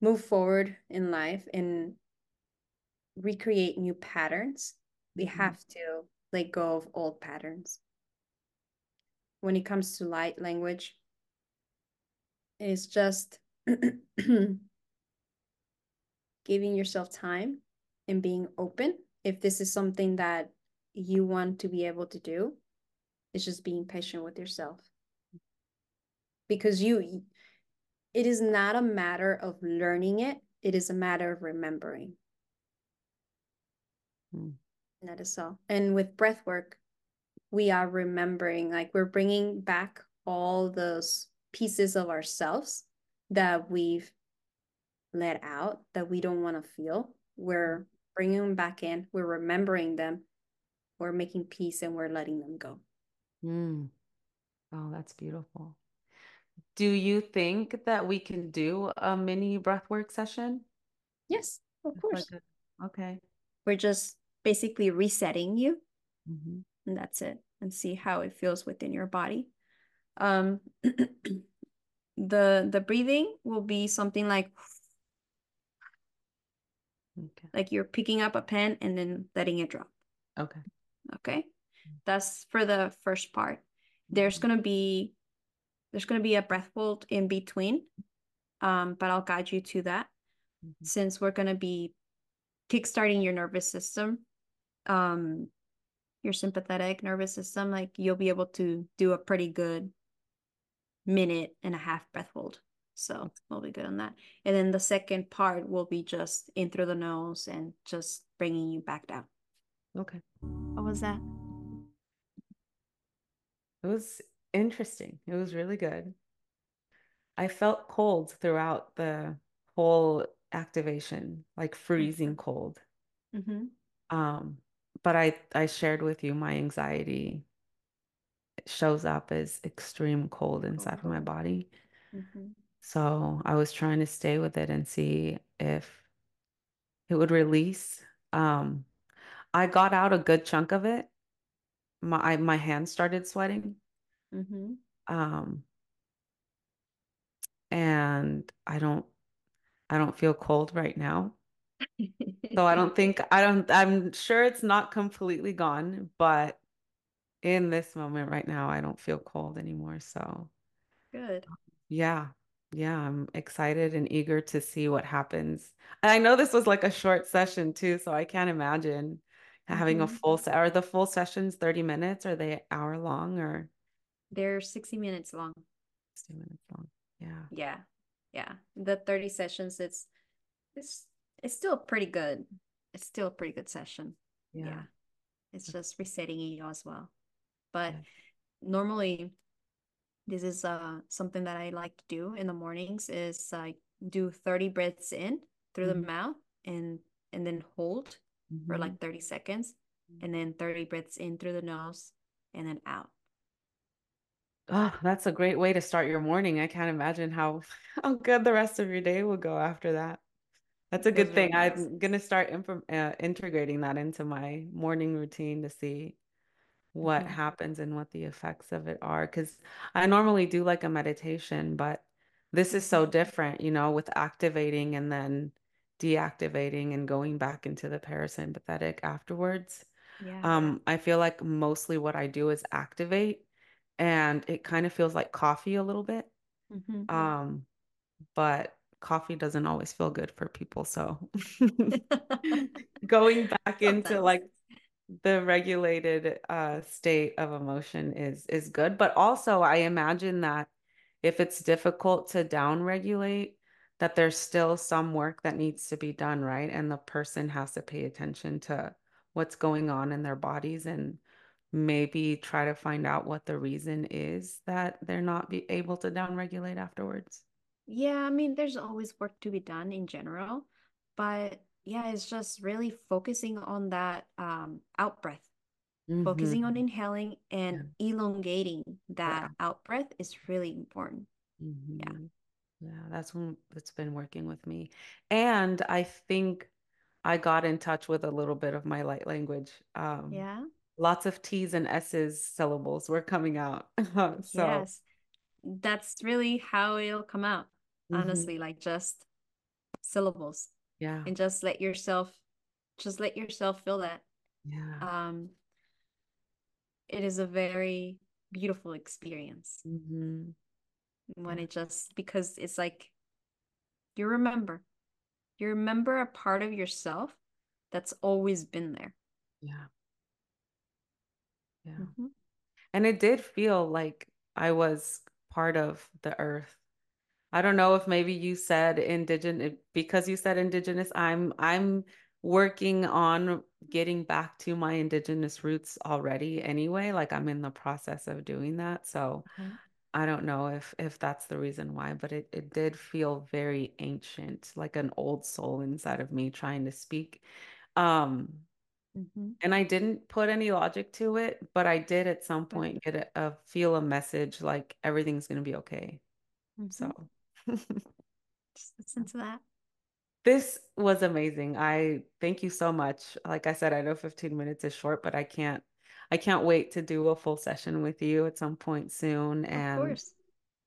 move forward in life and recreate new patterns we mm-hmm. have to let go of old patterns. When it comes to light language it's just giving yourself time and being open. If this is something that you want to be able to do it's just being patient with yourself. Because you it is not a matter of learning it it is a matter of remembering mm. that is all and with breath work we are remembering like we're bringing back all those pieces of ourselves that we've let out that we don't want to feel we're bringing them back in we're remembering them we're making peace and we're letting them go mm. oh that's beautiful do you think that we can do a mini breathwork session? Yes, of course. Like a, okay. We're just basically resetting you. Mm-hmm. And that's it. And see how it feels within your body. Um the the breathing will be something like okay. like you're picking up a pen and then letting it drop. Okay. Okay. Mm. That's for the first part. There's mm-hmm. going to be there's going to be a breath hold in between, um, but I'll guide you to that mm-hmm. since we're going to be kickstarting your nervous system, um, your sympathetic nervous system. Like you'll be able to do a pretty good minute and a half breath hold. So we'll be good on that. And then the second part will be just in through the nose and just bringing you back down. Okay. What was that? It was interesting. It was really good. I felt cold throughout the whole activation, like freezing mm-hmm. cold. Mm-hmm. Um, but I I shared with you my anxiety it shows up as extreme cold inside of my body. Mm-hmm. So I was trying to stay with it and see if it would release. Um, I got out a good chunk of it. My my hands started sweating. Mm-hmm. Um, and I don't, I don't feel cold right now. So I don't think I don't. I'm sure it's not completely gone, but in this moment right now, I don't feel cold anymore. So good. Yeah. Yeah, I'm excited and eager to see what happens. And I know this was like a short session too, so I can't imagine having mm-hmm. a full se- are the full sessions 30 minutes? Are they hour long or they're 60 minutes long. 60 minutes long. Yeah. Yeah. yeah, the 30 sessions, it's it's it's still pretty good. It's still a pretty good session. Yeah. yeah. It's just resetting you as well. But yeah. normally this is uh something that I like to do in the mornings is I do 30 breaths in through mm-hmm. the mouth and and then hold mm-hmm. for like 30 seconds and then 30 breaths in through the nose and then out. Oh, that's a great way to start your morning. I can't imagine how how good the rest of your day will go after that. That's a good thing. Nice. I'm gonna start uh, integrating that into my morning routine to see what mm-hmm. happens and what the effects of it are. Because I normally do like a meditation, but this is so different, you know, with activating and then deactivating and going back into the parasympathetic afterwards. Yeah. Um, I feel like mostly what I do is activate and it kind of feels like coffee a little bit. Mm-hmm. Um, but coffee doesn't always feel good for people. So going back into like the regulated uh, state of emotion is is good. But also I imagine that if it's difficult to down regulate, that there's still some work that needs to be done, right? And the person has to pay attention to what's going on in their bodies and maybe try to find out what the reason is that they're not be able to downregulate afterwards. Yeah, I mean, there's always work to be done in general, but yeah, it's just really focusing on that um, out breath, mm-hmm. focusing on inhaling and yeah. elongating that yeah. out breath is really important. Mm-hmm. Yeah. Yeah, that's when it's been working with me. And I think I got in touch with a little bit of my light language. Um, yeah lots of T's and S's syllables were coming out. so yes, that's really how it'll come out. Mm-hmm. Honestly, like just syllables. Yeah. And just let yourself just let yourself feel that. Yeah. Um it is a very beautiful experience. Mm-hmm. When it just because it's like you remember. You remember a part of yourself that's always been there. Yeah. Yeah. Mm-hmm. And it did feel like I was part of the earth. I don't know if maybe you said indigenous because you said indigenous. I'm I'm working on getting back to my indigenous roots already anyway. Like I'm in the process of doing that. So uh-huh. I don't know if if that's the reason why, but it, it did feel very ancient, like an old soul inside of me trying to speak. Um Mm-hmm. And I didn't put any logic to it, but I did at some point get a, a feel a message like everything's going to be okay. Mm-hmm. So just listen to that. This was amazing. I thank you so much. Like I said, I know 15 minutes is short, but I can't I can't wait to do a full session with you at some point soon. And of course.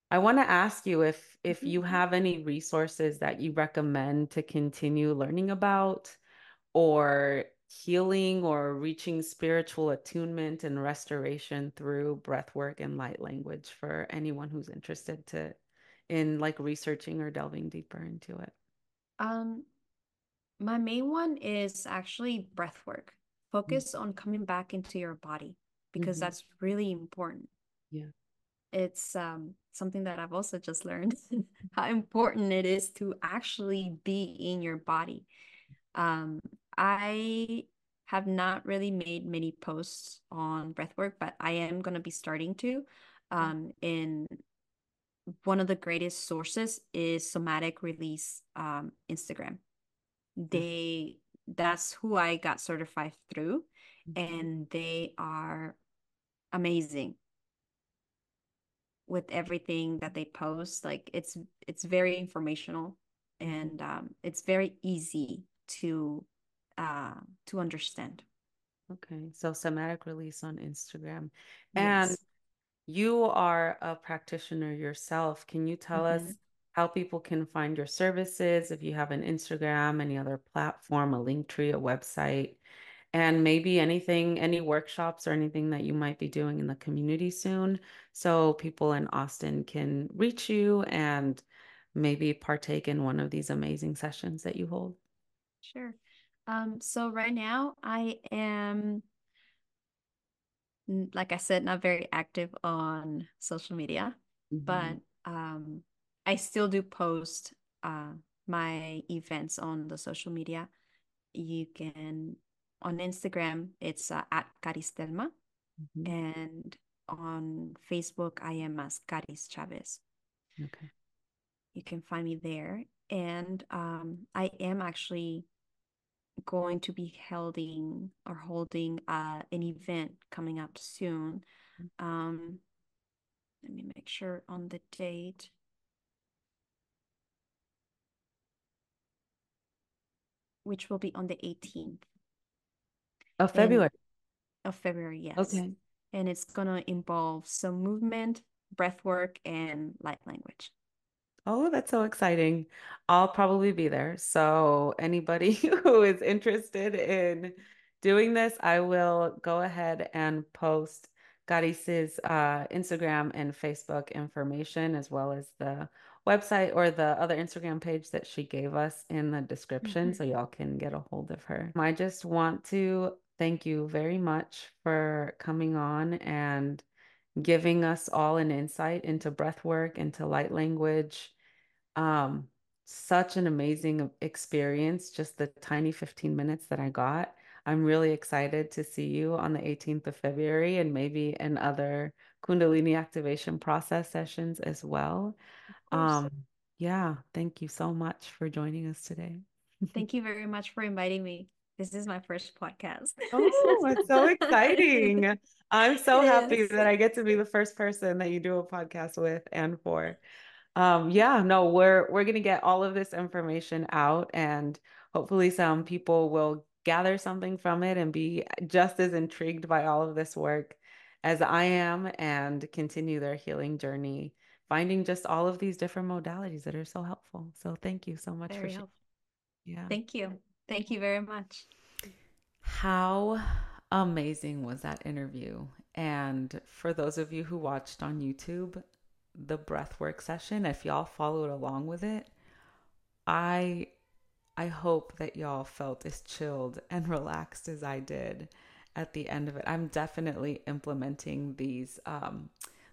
I want to ask you if if mm-hmm. you have any resources that you recommend to continue learning about or healing or reaching spiritual attunement and restoration through breath work and light language for anyone who's interested to in like researching or delving deeper into it um my main one is actually breath work focus mm-hmm. on coming back into your body because mm-hmm. that's really important yeah it's um something that i've also just learned how important it is to actually be in your body um I have not really made many posts on breathwork, but I am going to be starting to. Um, in one of the greatest sources is somatic release um, Instagram. They that's who I got certified through, mm-hmm. and they are amazing with everything that they post. Like it's it's very informational mm-hmm. and um, it's very easy to uh, to understand. Okay, so somatic release on Instagram, yes. You are a practitioner yourself. Can you tell mm-hmm. us how people can find your services? If you have an Instagram, any other platform, a link tree, a website, and maybe anything, any workshops or anything that you might be doing in the community soon, so people in Austin can reach you and maybe partake in one of these amazing sessions that you hold. Sure. Um, so right now I am, like I said, not very active on social media, mm-hmm. but um, I still do post uh, my events on the social media. You can on Instagram, it's uh, at Karistelma, mm-hmm. and on Facebook, I am as Karis Chavez. Okay. You can find me there, and um, I am actually going to be holding or holding uh, an event coming up soon. Mm-hmm. Um, let me make sure on the date. Which will be on the 18th of February. And, of February, yes. Okay. And it's going to involve some movement, breath work, and light language. Oh, that's so exciting. I'll probably be there. So, anybody who is interested in doing this, I will go ahead and post Karis's uh, Instagram and Facebook information, as well as the website or the other Instagram page that she gave us in the description, mm-hmm. so y'all can get a hold of her. I just want to thank you very much for coming on and giving us all an insight into breath work, into light language um, such an amazing experience, just the tiny 15 minutes that I got. I'm really excited to see you on the 18th of February and maybe in other Kundalini activation process sessions as well. Um, yeah, thank you so much for joining us today. thank you very much for inviting me. This is my first podcast. oh, it's so exciting. I'm so happy that I get to be the first person that you do a podcast with and for um, yeah, no, we're we're gonna get all of this information out, and hopefully, some people will gather something from it and be just as intrigued by all of this work as I am, and continue their healing journey, finding just all of these different modalities that are so helpful. So, thank you so much very for helpful. Yeah, thank you, thank you very much. How amazing was that interview? And for those of you who watched on YouTube, the breath work session, if y'all followed along with it, I I hope that y'all felt as chilled and relaxed as I did at the end of it. I'm definitely implementing these um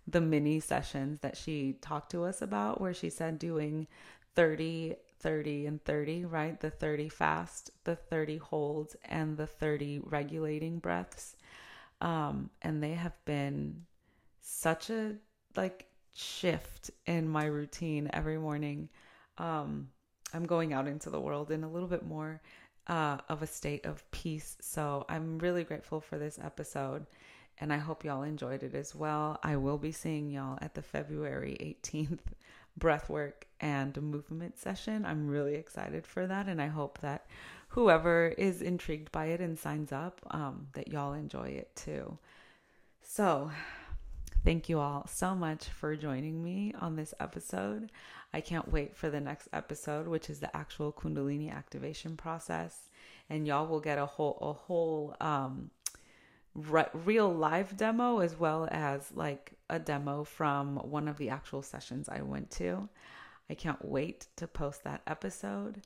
the mini sessions that she talked to us about where she said doing 30 30 and 30, right? The 30 fast, the 30 holds and the 30 regulating breaths. Um and they have been such a like shift in my routine every morning. Um, I'm going out into the world in a little bit more uh, of a state of peace. So I'm really grateful for this episode. And I hope y'all enjoyed it as well. I will be seeing y'all at the February 18th breathwork and movement session. I'm really excited for that. And I hope that whoever is intrigued by it and signs up, um, that y'all enjoy it too. So, Thank you all so much for joining me on this episode. I can't wait for the next episode, which is the actual Kundalini activation process. And y'all will get a whole, a whole, um, re- real live demo as well as like a demo from one of the actual sessions I went to. I can't wait to post that episode.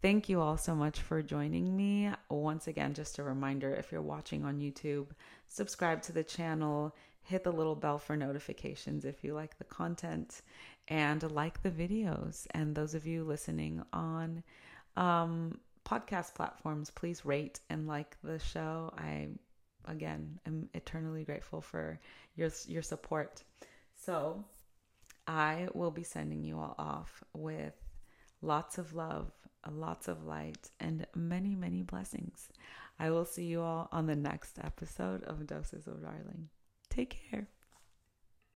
Thank you all so much for joining me. Once again, just a reminder if you're watching on YouTube, subscribe to the channel hit the little bell for notifications if you like the content and like the videos. And those of you listening on um, podcast platforms, please rate and like the show. I, again, am eternally grateful for your, your support. So I will be sending you all off with lots of love, lots of light, and many, many blessings. I will see you all on the next episode of Doses of Darling. Take care.